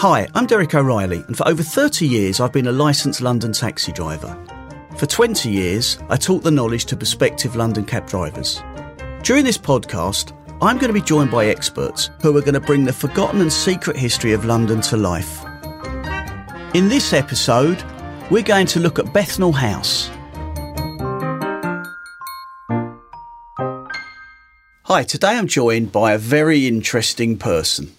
Hi, I'm Derek O'Reilly, and for over 30 years I've been a licensed London taxi driver. For 20 years, I taught the knowledge to prospective London cab drivers. During this podcast, I'm going to be joined by experts who are going to bring the forgotten and secret history of London to life. In this episode, we're going to look at Bethnal House. Hi, today I'm joined by a very interesting person.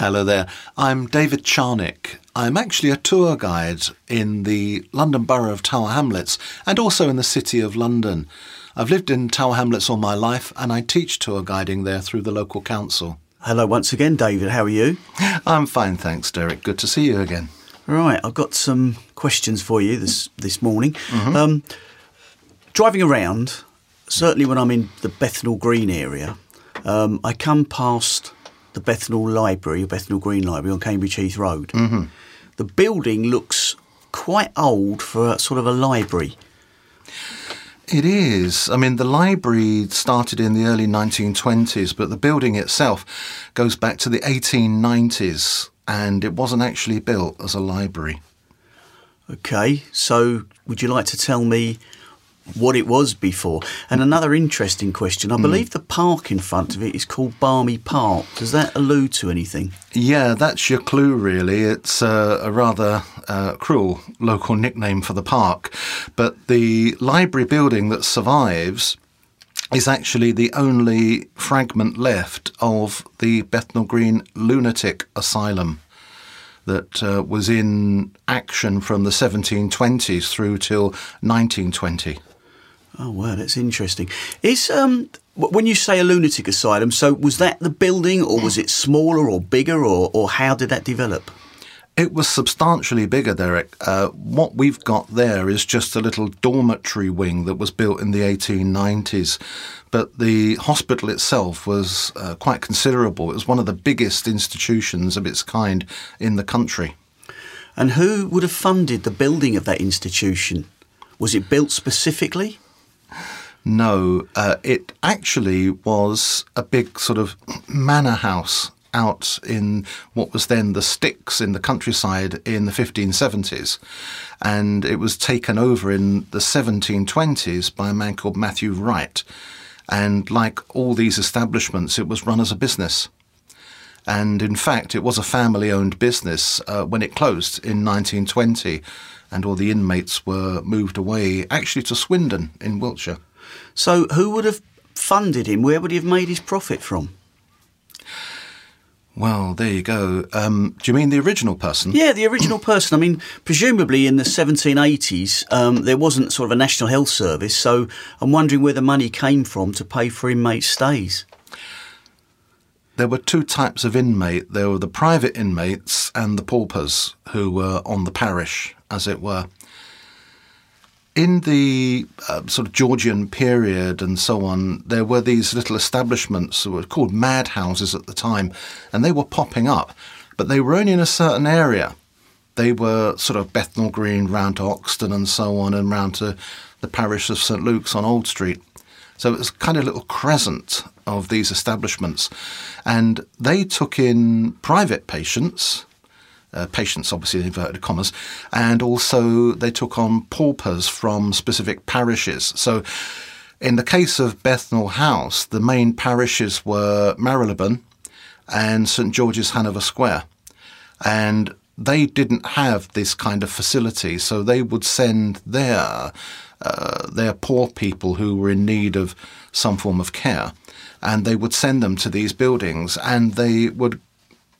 Hello there. I'm David Charnick. I'm actually a tour guide in the London Borough of Tower Hamlets and also in the City of London. I've lived in Tower Hamlets all my life and I teach tour guiding there through the local council. Hello once again, David. How are you? I'm fine, thanks, Derek. Good to see you again. Right, I've got some questions for you this this morning. Um, driving around, certainly when I'm in the Bethnal Green area, um, I come past the Bethnal Library, Bethnal Green Library on Cambridge Heath Road. Mm-hmm. The building looks quite old for a, sort of a library. It is. I mean, the library started in the early 1920s, but the building itself goes back to the 1890s and it wasn't actually built as a library. Okay, so would you like to tell me what it was before? And another interesting question I believe the park in front of it is called Barmy Park. Does that allude to anything? Yeah, that's your clue, really. It's uh, a rather uh, cruel local nickname for the park. But the library building that survives is actually the only fragment left of the Bethnal Green Lunatic Asylum that uh, was in action from the 1720s through till 1920. Oh wow, that's interesting. Is um when you say a lunatic asylum, so was that the building, or was it smaller or bigger, or or how did that develop? It was substantially bigger, Derek. Uh, what we've got there is just a little dormitory wing that was built in the 1890s. But the hospital itself was uh, quite considerable. It was one of the biggest institutions of its kind in the country. And who would have funded the building of that institution? Was it built specifically? No, uh, it actually was a big sort of manor house out in what was then the sticks in the countryside in the 1570s. And it was taken over in the 1720s by a man called Matthew Wright. And like all these establishments, it was run as a business. And in fact, it was a family owned business uh, when it closed in 1920. And all the inmates were moved away, actually to Swindon in Wiltshire. So who would have funded him? Where would he have made his profit from? Well, there you go. Um, do you mean the original person? Yeah, the original person. I mean, presumably in the 1780s, um, there wasn't sort of a national health service, so I'm wondering where the money came from to pay for inmate stays. There were two types of inmate. There were the private inmates and the paupers who were on the parish, as it were. In the uh, sort of Georgian period and so on, there were these little establishments that were called madhouses at the time, and they were popping up, but they were only in a certain area. They were sort of Bethnal Green, round to Hoxton and so on, and round to the parish of St Luke's on Old Street. So it was kind of a little crescent of these establishments. And they took in private patients, uh, patients obviously in inverted commas, and also they took on paupers from specific parishes. So In the case of Bethnal House, the main parishes were Marylebone and St George's Hanover Square. And they didn't have this kind of facility, so they would send their uh, their poor people who were in need of some form of care, and they would send them to these buildings, and they would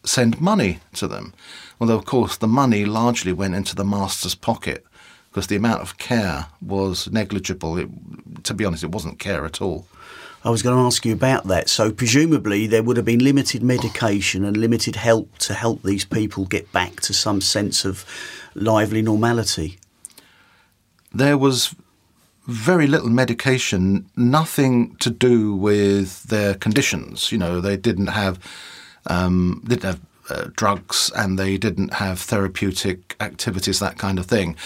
send money to them. Although, of course, the money largely went into the master's pocket because the amount of care was negligible. It, to be honest, it wasn't care at all. I was going to ask you about that. So, presumably, there would have been limited medication and limited help to help these people get back to some sense of lively normality. There was very little medication, nothing to do with their conditions. You know, they didn't have um, didn't have uh, drugs and they didn't have therapeutic activities, that kind of thing.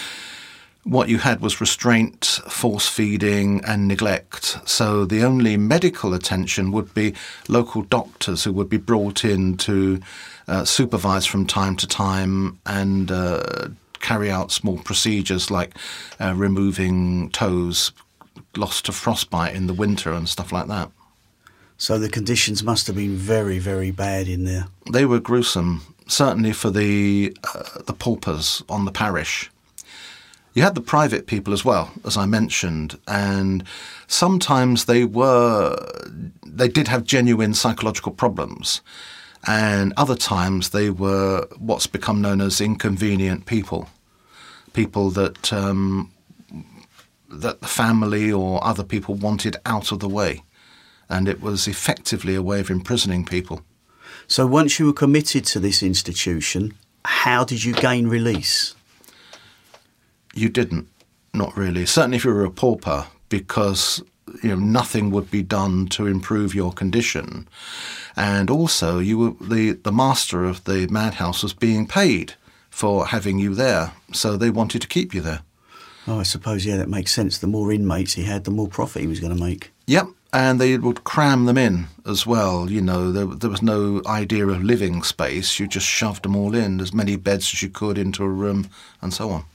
What you had was restraint, force feeding, and neglect. So the only medical attention would be local doctors who would be brought in to uh, supervise from time to time and uh, carry out small procedures like uh, removing toes lost to frostbite in the winter and stuff like that. So the conditions must have been very, very bad in there. They were gruesome, certainly for the uh, the paupers on the parish. You had the private people as well, as I mentioned, and sometimes they were they did have genuine psychological problems, and other times they were what's become known as inconvenient people, people that um, that the family or other people wanted out of the way and it was effectively a way of imprisoning people. So once you were committed to this institution, how did you gain release? You didn't, not really. Certainly if you were a pauper, because you know nothing would be done to improve your condition, and also you were the the master of the madhouse was being paid for having you there, so they wanted to keep you there. Oh, I suppose yeah, that makes sense. The more inmates he had, the more profit he was going to make. Yep, and they would cram them in as well. You know, there, there, was no idea of living space. You just shoved them all in, as many beds as you could into a room, and so on.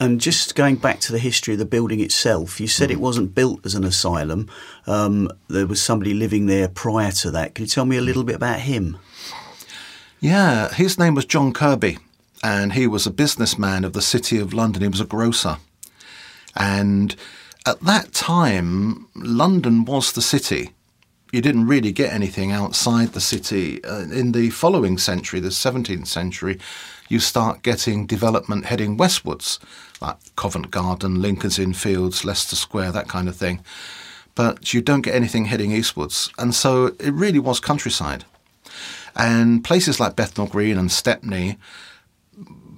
And just going back to the history of the building itself, you said mm. it wasn't built as an asylum. Um, there was somebody living there prior to that. Can you tell me a little bit about him? Yeah, his name was John Kirby, and he was a businessman of the City of London. He was a grocer. And at that time, London was the city. You didn't really get anything outside the city. Uh, in the following century, the 17th century, you start getting development heading westwards, like Covent Garden, Lincoln's Inn Fields, Leicester Square, that kind of thing. But you don't get anything heading eastwards. And so it really was countryside. And places like Bethnal Green and Stepney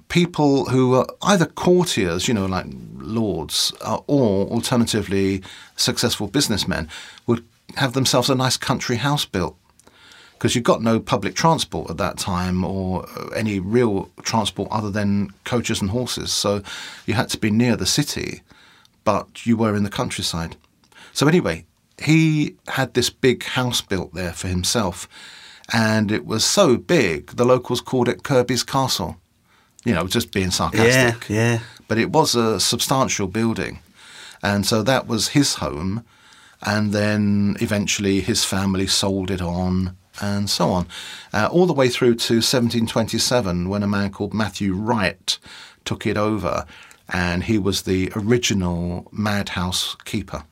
people who are either courtiers, you know, like lords, uh, or alternatively successful businessmen, would have themselves a nice country house built. Because you've got no public transport at that time or any real transport other than coaches and horses. So you had to be near the city, but you were in the countryside. So, anyway, he had this big house built there for himself. And it was so big, the locals called it Kirby's Castle you know, just being sarcastic. Yeah, yeah. But it was a substantial building. And so that was his home. And then eventually his family sold it on and so on. Uh, all the way through to 1727 when a man called Matthew Wright took it over. And he was the original madhouse keeper.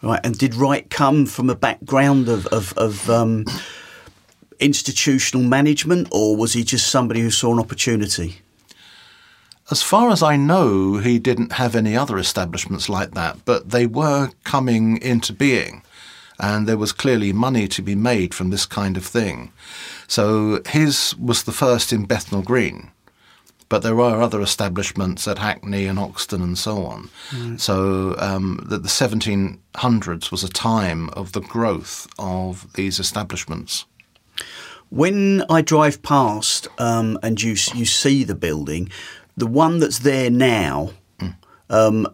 Right. And did Wright come from a background of, of, of um, institutional management, or was he just somebody who saw an opportunity? As far as I know, he didn't have any other establishments like that, but they were coming into being, and there was clearly money to be made from this kind of thing. So his was the first in Bethnal Green, but there were other establishments at Hackney and Hoxton and so on. Mm. So um, the, the 1700s was a time of the growth of these establishments. When I drive past um, and you you see the building, the one that's there now um,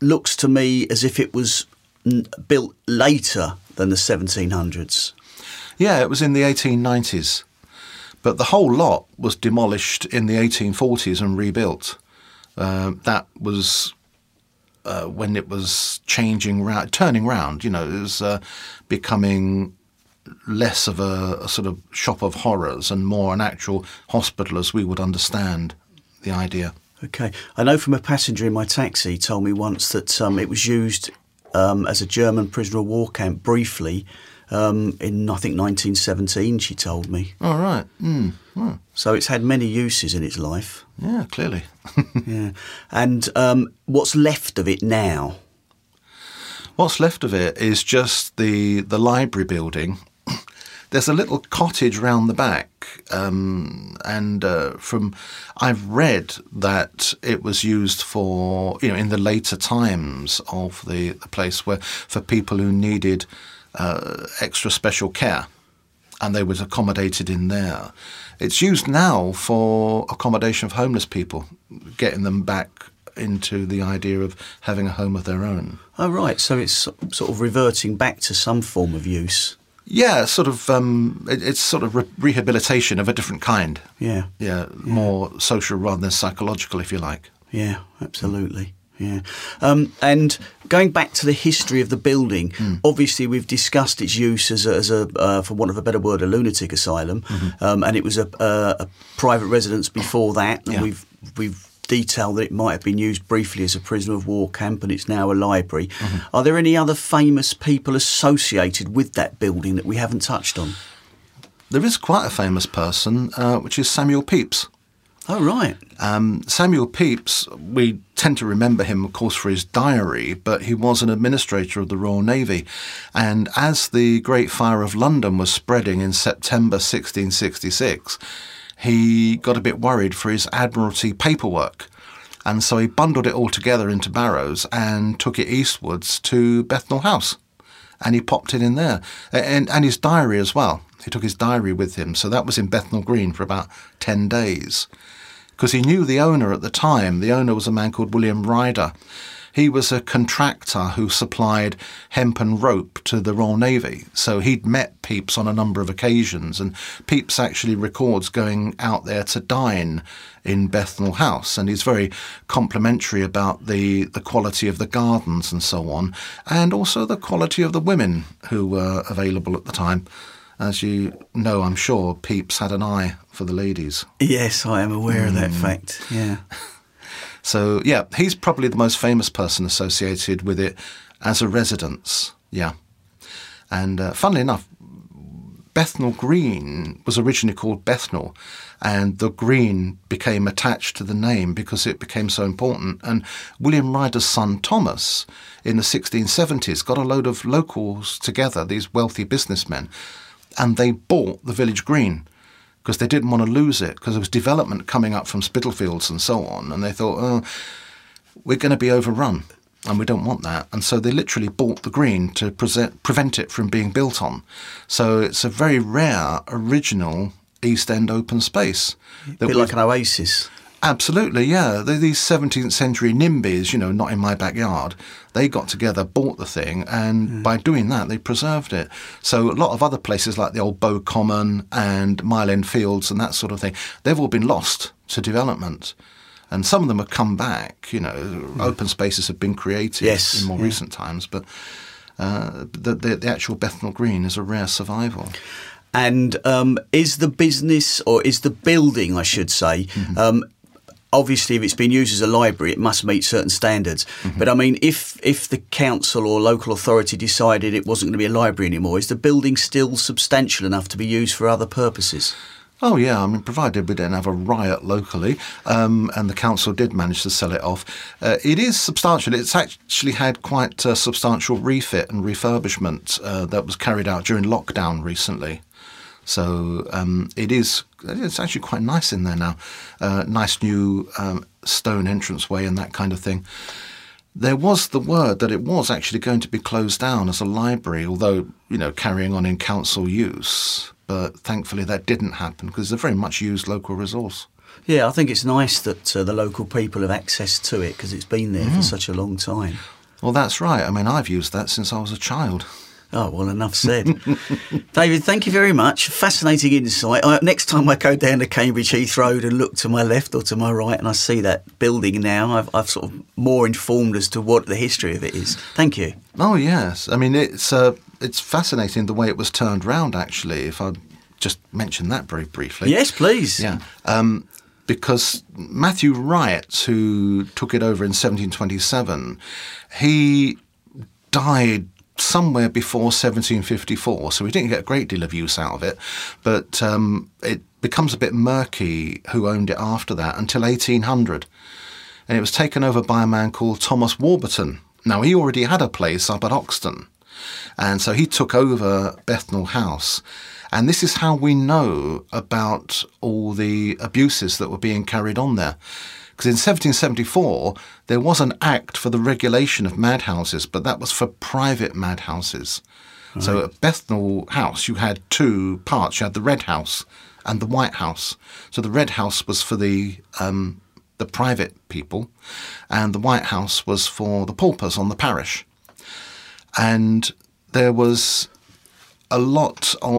looks to me as if it was n- built later than the 1700s. Yeah, it was in the 1890s, but the whole lot was demolished in the 1840s and rebuilt. Uh, that was uh, when it was changing round, turning round. You know, it was uh, becoming less of a, a sort of shop of horrors and more an actual hospital as we would understand the idea. Okay. I know from a passenger in my taxi told me once that um, it was used um, as a German prisoner of war camp briefly um, in, I think, 1917, she told me. All right. Mm. So it's had many uses in its life. Yeah, clearly. Yeah. And um, what's left of it now? What's left of it is just the the library building. There's a little cottage round the back, um, and uh, from I've read that it was used for you know in the later times of the, the place where for people who needed uh, extra special care, and they was accommodated in there. It's used now for accommodation of homeless people, getting them back into the idea of having a home of their own. Oh, right. So it's sort of reverting back to some form of use. Yeah, sort of. Um, it, it's sort of re- rehabilitation of a different kind. Yeah. Yeah, more social rather than psychological, if you like. Yeah, absolutely. Yeah. Um, and going back to the history of the building, obviously we've discussed its use as a, as a uh, for want of a better word, a lunatic asylum, um, and it was a, a, a private residence before that. And Yeah. we've we've detailed that it might have been used briefly as a prisoner of war camp, and it's now a library. Are there any other famous people associated with that building that we haven't touched on? There is quite a famous person, uh, which is Samuel Pepys. Oh, right. Um, Samuel Pepys, we tend to remember him, of course, for his diary, but he was an administrator of the Royal Navy. And as the Great Fire of London was spreading in September 1666, he got a bit worried for his Admiralty paperwork. And so he bundled it all together into barrows and took it eastwards to Bethnal House. And he popped it in there. And, and his diary as well. He took his diary with him. So that was in Bethnal Green for about 10 days because he knew the owner at the time. The owner was a man called William Ryder. He was a contractor who supplied hemp and rope to the Royal Navy. So he'd met Pepys on a number of occasions, and Pepys actually records going out there to dine in Bethnal House, and he's very complimentary about the, the quality of the gardens and so on, and also the quality of the women who were available at the time. As you know, I'm sure Pepys had an eye for the ladies. Yes, I am aware of that hmm. fact. Yeah. So yeah, he's probably the most famous person associated with it as a residence. Yeah, and uh, funnily enough, Bethnal Green was originally called Bethnal, and the green became attached to the name because it became so important. And William Ryder's son Thomas, in the 1670s, got a load of locals together, these wealthy businessmen, and they bought the village green because they didn't want to lose it because there was development coming up from Spitalfields and so on, and they thought, oh, we're going to be overrun. And we don't want that. And so they literally bought the green to present, prevent it from being built on. So it's a very rare, original East End open space. A that bit like an oasis. Absolutely, yeah. These 17th century NIMBYs, you know, not in my backyard. They got together, bought the thing, and by doing that, they preserved it. So a lot of other places like the old Bow Common and Mile End Fields and that sort of thing, they've all been lost to development. And some of them have come back, you know, open spaces have been created Yes, in more yeah. recent times, but uh, the, the, the actual Bethnal Green is a rare survival. And um, is the business, or is the building, I should say, Mm-hmm. um, obviously if it's been used as a library, it must meet certain standards. Mm-hmm. But I mean, if if the council or local authority decided it wasn't going to be a library anymore, is the building still substantial enough to be used for other purposes? Oh yeah, I mean, provided we didn't have a riot locally, um, and the council did manage to sell it off, uh, it is substantial. It's actually had quite a substantial refit and refurbishment uh, that was carried out during lockdown recently. So um, it is. It's actually quite nice in there now. Uh, nice new um, stone entranceway and that kind of thing. There was the word that it was actually going to be closed down as a library, although you know carrying on in council use. But thankfully that didn't happen because it's a very much used local resource. Yeah, I think it's nice that uh, the local people have access to it because it's been there Mm. for such a long time. Well, that's right. I mean, I've used that since I was a child. Oh, well, enough said. David, thank you very much. Fascinating insight. I, next time I go down to Cambridge Heath Road and look to my left or to my right and I see that building now, I've, I've sort of more informed as to what the history of it is. Thank you. Oh, yes. I mean, it's, uh, it's fascinating the way it was turned round, actually, if I just mention that very briefly. Yes, please. Yeah. Um, because Matthew Wright, who took it over in 1727, he died somewhere before 1754, so we didn't get a great deal of use out of it. But um, it becomes a bit murky who owned it after that until 1800. And it was taken over by a man called Thomas Warburton. Now, he already had a place up at Hoxton. And so he took over Bethnal House. And this is how we know about all the abuses that were being carried on there. Because in 1774, there was an act for the regulation of madhouses, but that was for private madhouses. Right. So at Bethnal House, you had two parts. You had the Red House and the White House. So the Red House was for the um, the private people, and the White House was for the paupers on the parish. And there was a lot of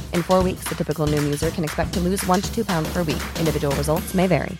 In four weeks, the typical Noom user can expect to lose one to two pounds per week. Individual results may vary.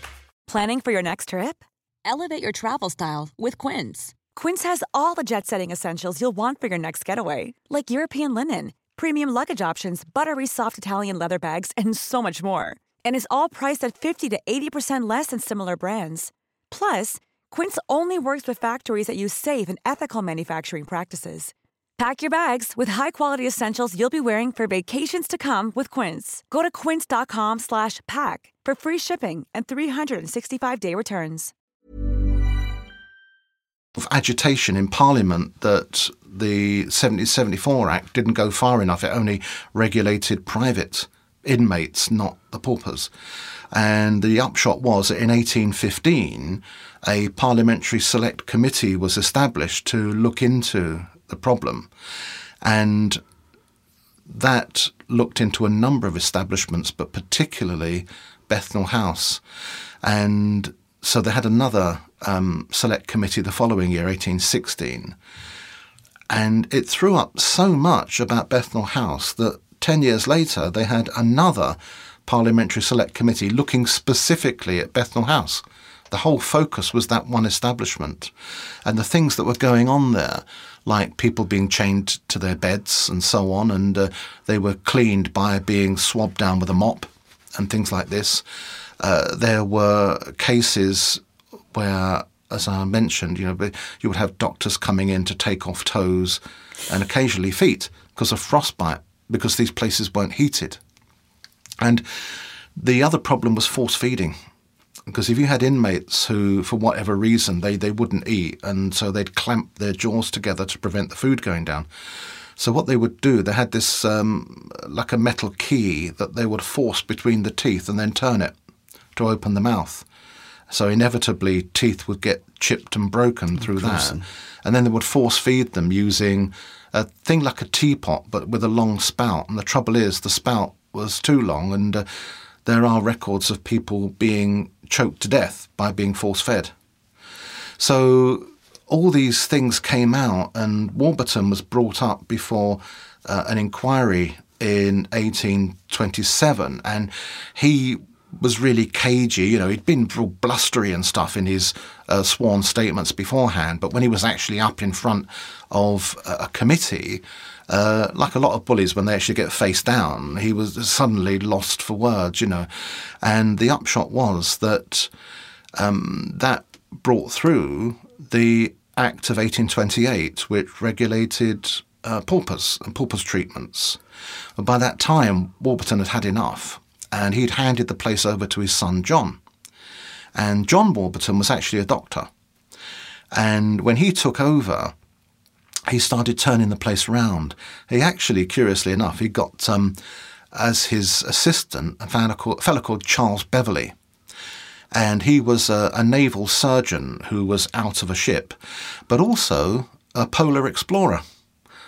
Planning for your next trip? Elevate your travel style with Quince. Quince has all the jet setting essentials you'll want for your next getaway, like European linen, premium luggage options, buttery soft Italian leather bags, and so much more. And is all priced at 50 to 80% less than similar brands. Plus, Quince only works with factories that use safe and ethical manufacturing practices. Pack your bags with high-quality essentials you'll be wearing for vacations to come with Quince. Go to quince.com/pack for free shipping and 365-day returns. Of agitation in Parliament that the 1774 Act didn't go far enough. It only regulated private inmates, not the paupers. And the upshot was that in 1815, a parliamentary select committee was established to look into the problem. And that looked into a number of establishments, but particularly Bethnal House. And so they had another um, select committee the following year, 1816. And it threw up so much about Bethnal House that 10 years later they had another parliamentary select committee looking specifically at Bethnal House. The whole focus was that one establishment. And the things that were going on there like people being chained to their beds and so on, and uh, they were cleaned by being swabbed down with a mop and things like this. Uh, there were cases where, as I mentioned, you know, you would have doctors coming in to take off toes and occasionally feet because of frostbite, because these places weren't heated. And the other problem was force feeding because if you had inmates who, for whatever reason, they, they wouldn't eat, and so they'd clamp their jaws together to prevent the food going down. So what they would do, they had this um, like a metal key that they would force between the teeth and then turn it to open the mouth. So inevitably, teeth would get chipped and broken through that, and then they would force feed them using a thing like a teapot, but with a long spout. And the trouble is, the spout was too long, and uh, there are records of people being choked to death by being force fed. So all these things came out, and Warburton was brought up before uh, an inquiry in 1827, and he was really cagey. You know, he'd been real blustery and stuff in his uh, sworn statements beforehand, but when he was actually up in front of a, a committee, uh, like a lot of bullies, when they actually get face down, he was suddenly lost for words, you know. And the upshot was that um, that brought through the Act of 1828, which regulated uh, paupers and paupers treatments. But by that time, Warburton had had enough, and he'd handed the place over to his son John. And John Warburton was actually a doctor. And when he took over, he started turning the place around. He actually, curiously enough, he got um, as his assistant a fellow called, fellow called Charles Beverley. And he was a, a naval surgeon who was out of a ship, but also a polar explorer.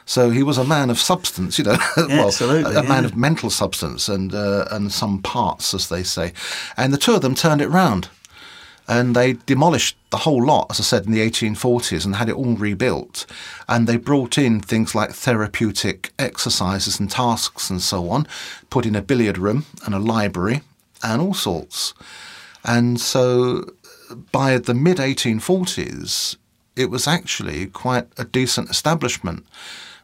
So he was a man of substance, you know, well, absolutely, a, a man of mental substance and uh, and some parts, as they say. And the two of them turned it round, and they demolished the whole lot, as I said, in the 1840s, and had it all rebuilt. And they brought in things like therapeutic exercises and tasks and so on, put in a billiard room and a library and all sorts. And so by the mid 1840s, it was actually quite a decent establishment.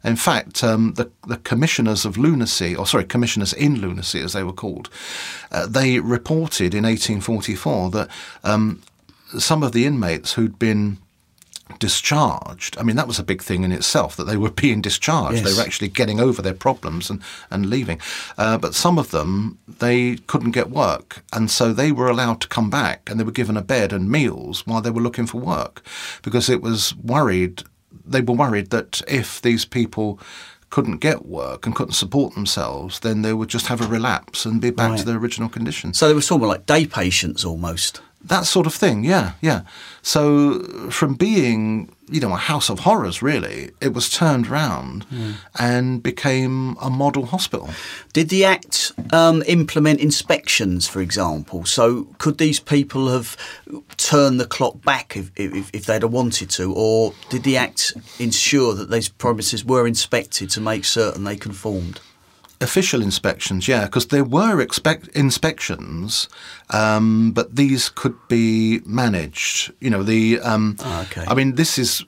In fact, um, the, the commissioners of lunacy, or sorry, commissioners in lunacy, as they were called, uh, they reported in 1844 that um, some of the inmates who'd been discharged. I mean, that was a big thing in itself that they were being discharged. They were actually getting over their problems and, and leaving. Uh, but some of them, they couldn't get work. And so they were allowed to come back and they were given a bed and meals while they were looking for work because it was worried, they were worried that if these people couldn't get work and couldn't support themselves, then they would just have a relapse and be back to their original condition. So they were sort of like day patients almost. That sort of thing, yeah, yeah. So from being, you know, a house of horrors, really, it was turned round and became a model hospital. Did the Act um, implement inspections, for example? So could these people have turned the clock back if, if, if they'd have wanted to, or did the Act ensure that these premises were inspected to make certain they conformed? Official inspections, yeah, because there were expect- inspections, um, but these could be managed. You know, the. Um, Ah, okay. I mean, this is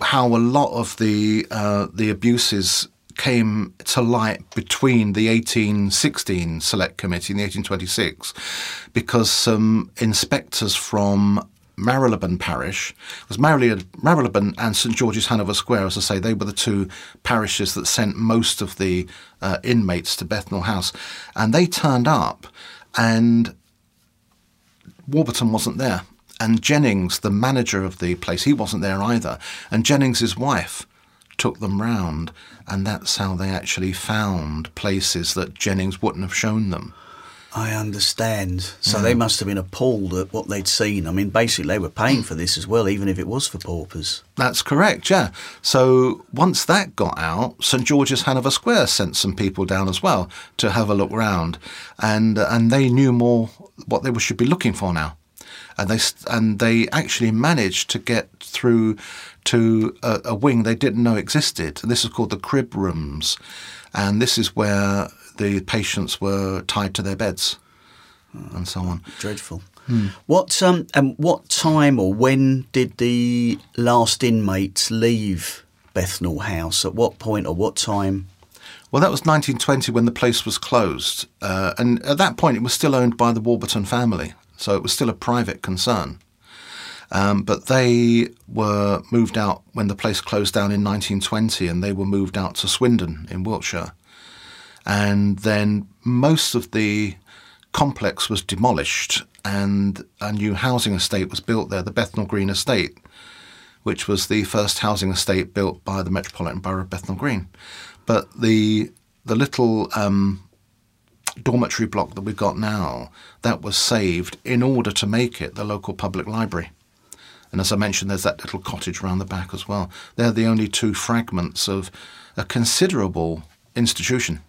how a lot of the uh, the abuses came to light between the 1816 Select Committee and the 1826, because some inspectors from Marylebone Parish was Marylebone, and St George's Hanover Square, as I say, they were the two parishes that sent most of the uh, inmates to Bethnal House, and they turned up, and Warburton wasn't there. And Jennings, the manager of the place, he wasn't there either. And Jennings's wife took them round, and that's how they actually found places that Jennings wouldn't have shown them. I understand. So they mm. must have been appalled at what they'd seen. I mean, basically, they were paying for this as well, even if it was for paupers. That's correct, yeah. So once that got out, St George's Hanover Square sent some people down as well to have a look round, and and they knew more what they should be looking for now, and they and they actually managed to get through to a, a wing they didn't know existed, and this is called the crib rooms, and this is where the patients were tied to their beds, and so on. Dreadful. What um and what time or when did the last inmates leave Bethnal House? At what point or what time? Well, that was 1920 when the place was closed. Uh, and at that point, it was still owned by the Warburton family. So it was still a private concern. Um, but they were moved out when the place closed down in 1920 and they were moved out to Swindon in Wiltshire. And then most of the complex was demolished and a new housing estate was built there, the Bethnal Green Estate, which was the first housing estate built by the Metropolitan Borough of Bethnal Green. But the the little um, dormitory block that we've got now, that was saved in order to make it the local public library. And as I mentioned, there's that little cottage round the back as well. They're the only two fragments of a considerable institution.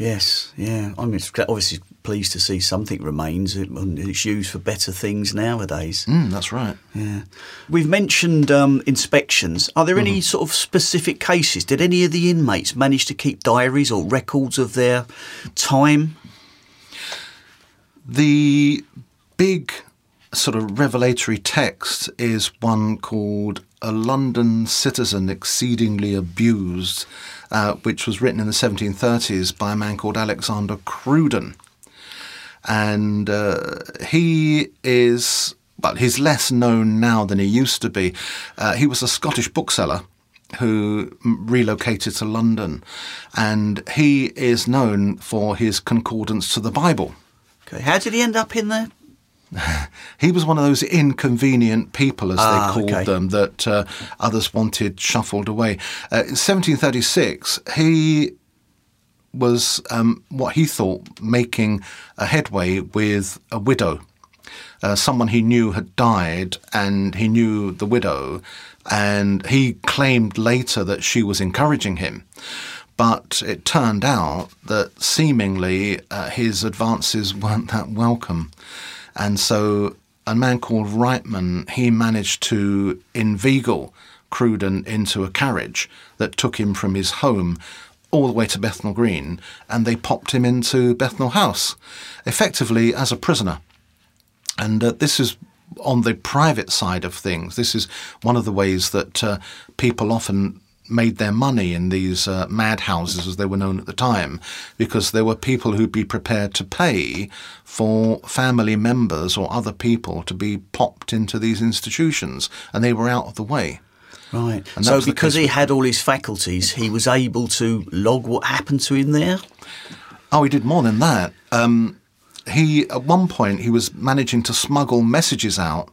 Yes, yeah. I'm obviously pleased to see something remains. and It's used for better things nowadays. Mm, that's right. Yeah. We've mentioned um, inspections. Are there any sort of specific cases? Did any of the inmates manage to keep diaries or records of their time? The big sort of revelatory text is one called A London Citizen Exceedingly Abused, uh, which was written in the 1730s by a man called Alexander Cruden. And uh, he is, well, he's less known now than he used to be. Uh, he was a Scottish bookseller who relocated to London, and he is known for his concordance to the Bible. Okay. How did he end up in there? he was one of those inconvenient people, as Ah, they called okay. them, that uh, others wanted shuffled away. Uh, in 1736, he was um, what he thought making a headway with a widow. Uh, someone he knew had died, and he knew the widow, and he claimed later that she was encouraging him. But it turned out that seemingly uh, his advances weren't that welcome. And so a man called Reitman, he managed to inveigle Cruden into a carriage that took him from his home all the way to Bethnal Green, and they popped him into Bethnal House, effectively as a prisoner. And uh, this is on the private side of things. This is one of the ways that uh, people often made their money in these uh, madhouses, as they were known at the time, because there were people who'd be prepared to pay for family members or other people to be popped into these institutions, and they were out of the way. Right. And so because he had all his faculties, he was able to log what happened to him there? Oh, he did more than that. Um, he at one point he was managing to smuggle messages out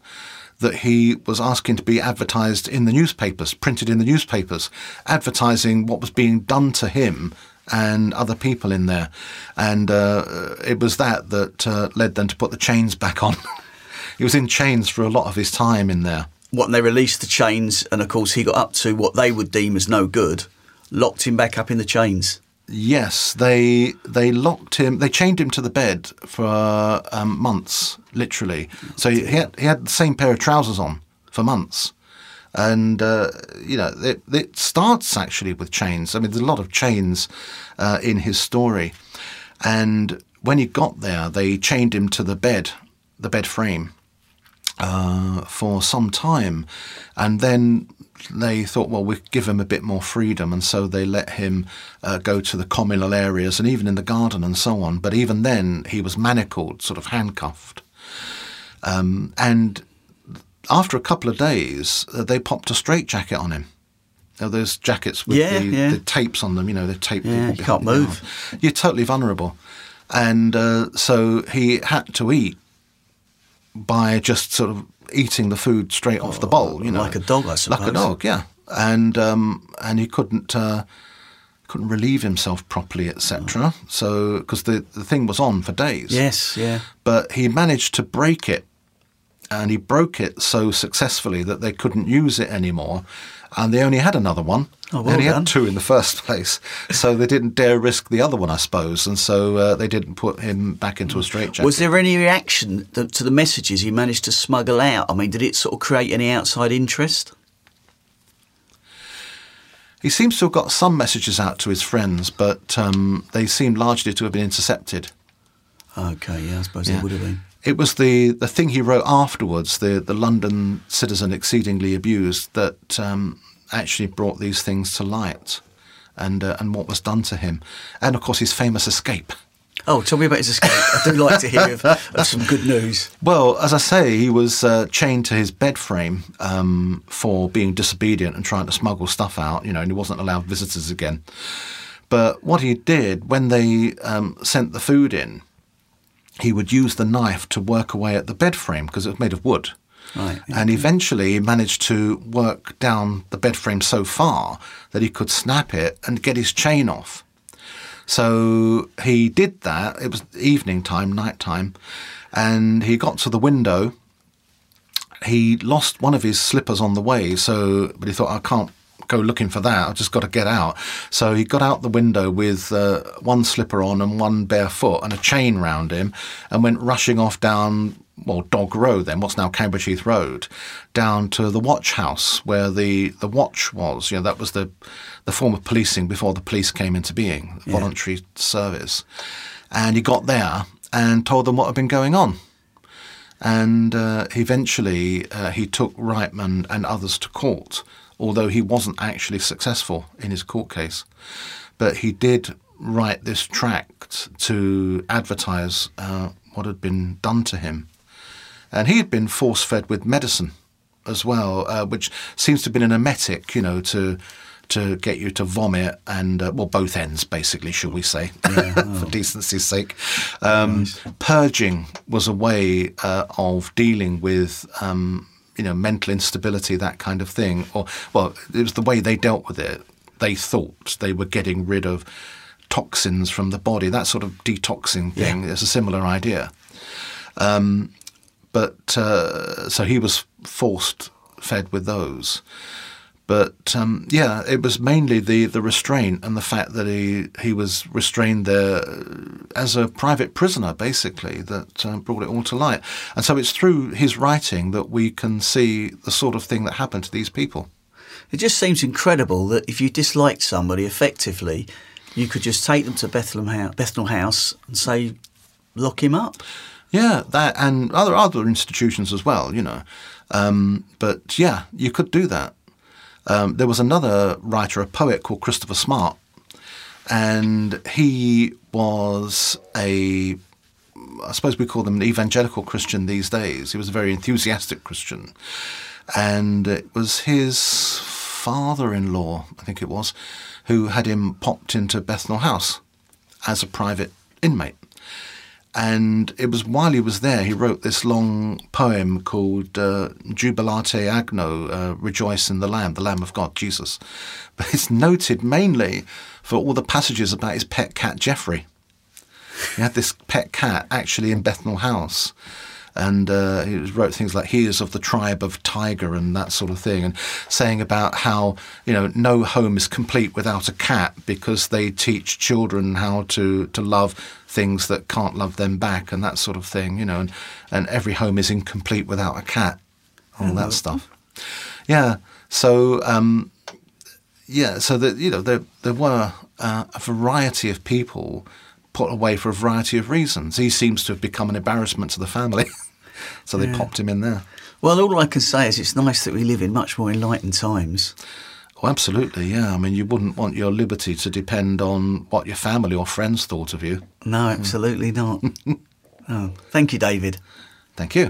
that he was asking to be advertised in the newspapers, printed in the newspapers, advertising what was being done to him and other people in there. And uh, it was that that uh, led them to put the chains back on. he was in chains for a lot of his time in there. What, they released the chains, and of course he got up to what they would deem as no good, locked him back up in the chains. Yes, they they locked him. They chained him to the bed for um, months, literally. So he had he had the same pair of trousers on for months, and uh, you know it, it starts actually with chains. I mean, there's a lot of chains uh, in his story, and when he got there, they chained him to the bed, the bed frame, uh, for some time, and then they thought, well, we give him a bit more freedom, and so they let him uh, go to the communal areas and even in the garden and so on. But even then, he was manacled, sort of handcuffed, um, and after a couple of days, uh, they popped a straitjacket on him. Now, those jackets with Yeah, the, yeah. the tapes on them, you know, they tape Yeah, people You can't move. Arm. You're totally vulnerable. And uh, so he had to eat by just sort of eating the food straight off the bowl, you know, Oh, like a dog, I suppose. like a dog, yeah. And um, and he couldn't uh, couldn't relieve himself properly, etc. So because the the thing was on for days, Yes, yeah. but he managed to break it, and he broke it so successfully that they couldn't use it anymore, and they only had another one. Oh, they well only done. had two in the first place, so they didn't dare risk the other one, I suppose, and so uh, they didn't put him back into a straitjacket. Was there any reaction to the messages he managed to smuggle out? I mean, did it sort of create any outside interest? He seems to have got some messages out to his friends, but um, they seem largely to have been intercepted. Okay, yeah, I suppose Yeah. it would have been. It was the, the thing he wrote afterwards, the, the London citizen exceedingly abused, that um, actually brought these things to light and, uh, and what was done to him. And of course, his famous escape. Oh, tell me about his escape. I do like to hear of, of some good news. Well, as I say, he was uh, chained to his bed frame um, for being disobedient and trying to smuggle stuff out, you know, and he wasn't allowed visitors again. But what he did, when they um, sent the food in, he would use the knife to work away at the bed frame because it was made of wood. Right. And eventually he managed to work down the bed frame so far that he could snap it and get his chain off. So he did that. It was evening time, night time, and he got to the window he lost one of his slippers on the way, so but he thought I can't go looking for that. I've just got to get out. So he got out the window with uh, one slipper on and one bare foot and a chain round him, and went rushing off down well, Dog Row then, what's now Cambridge Heath Road, down to the watch house where the, the watch was. You know, that was the, the form of policing before the police came into being, Yeah. voluntary service. And he got there and told them what had been going on. And uh, eventually uh, he took Reitman and others to court, although he wasn't actually successful in his court case. But he did write this tract to advertise uh, what had been done to him. And he had been force fed with medicine as well, uh, which seems to have been an emetic, you know, to to get you to vomit and uh, well, both ends basically, should we say, for decency's sake. Um, Purging was a way uh, of dealing with. Um, you know, mental instability, that kind of thing, or well, it was the way they dealt with it. They thought they were getting rid of toxins from the body, that sort of detoxing thing. It's a similar idea. Um, but uh, so he was forced fed with those. But um, yeah, it was mainly the, the restraint and the fact that he he was restrained there as a private prisoner, basically, that uh, brought it all to light. And so it's through his writing that we can see the sort of thing that happened to these people. It just seems incredible that if you disliked somebody effectively, you could just take them to Bethlehem House, Bethnal House and say, lock him up. Yeah, that and other other institutions as well, you know. Um, but yeah, you could do that. Um, there was another writer, a poet called Christopher Smart, and he was a, I suppose we call them an evangelical Christian these days. He was a very enthusiastic Christian, and it was his father-in-law, I think it was, who had him popped into Bethnal House as a private inmate. And it was while he was there, he wrote this long poem called uh, Jubilate Agno, uh, Rejoice in the Lamb, the Lamb of God, Jesus. But it's noted mainly for all the passages about his pet cat, Jeoffry. He had this pet cat actually in Bethnal House. And uh, he wrote things like "He is of the tribe of tiger" and that sort of thing, and saying about how you know no home is complete without a cat because they teach children how to to love things that can't love them back and that sort of thing, you know, and and every home is incomplete without a cat, all that stuff. Yeah. So um, yeah, so that you know there there were uh, a variety of people put away for a variety of reasons. He seems to have become an embarrassment to the family, so they Yeah. popped him in there. Well, all I can say is it's nice that we live in much more enlightened times. Oh, absolutely, yeah. I mean, you wouldn't want your liberty to depend on what your family or friends thought of you. No, absolutely not. oh, thank you, David. Thank you.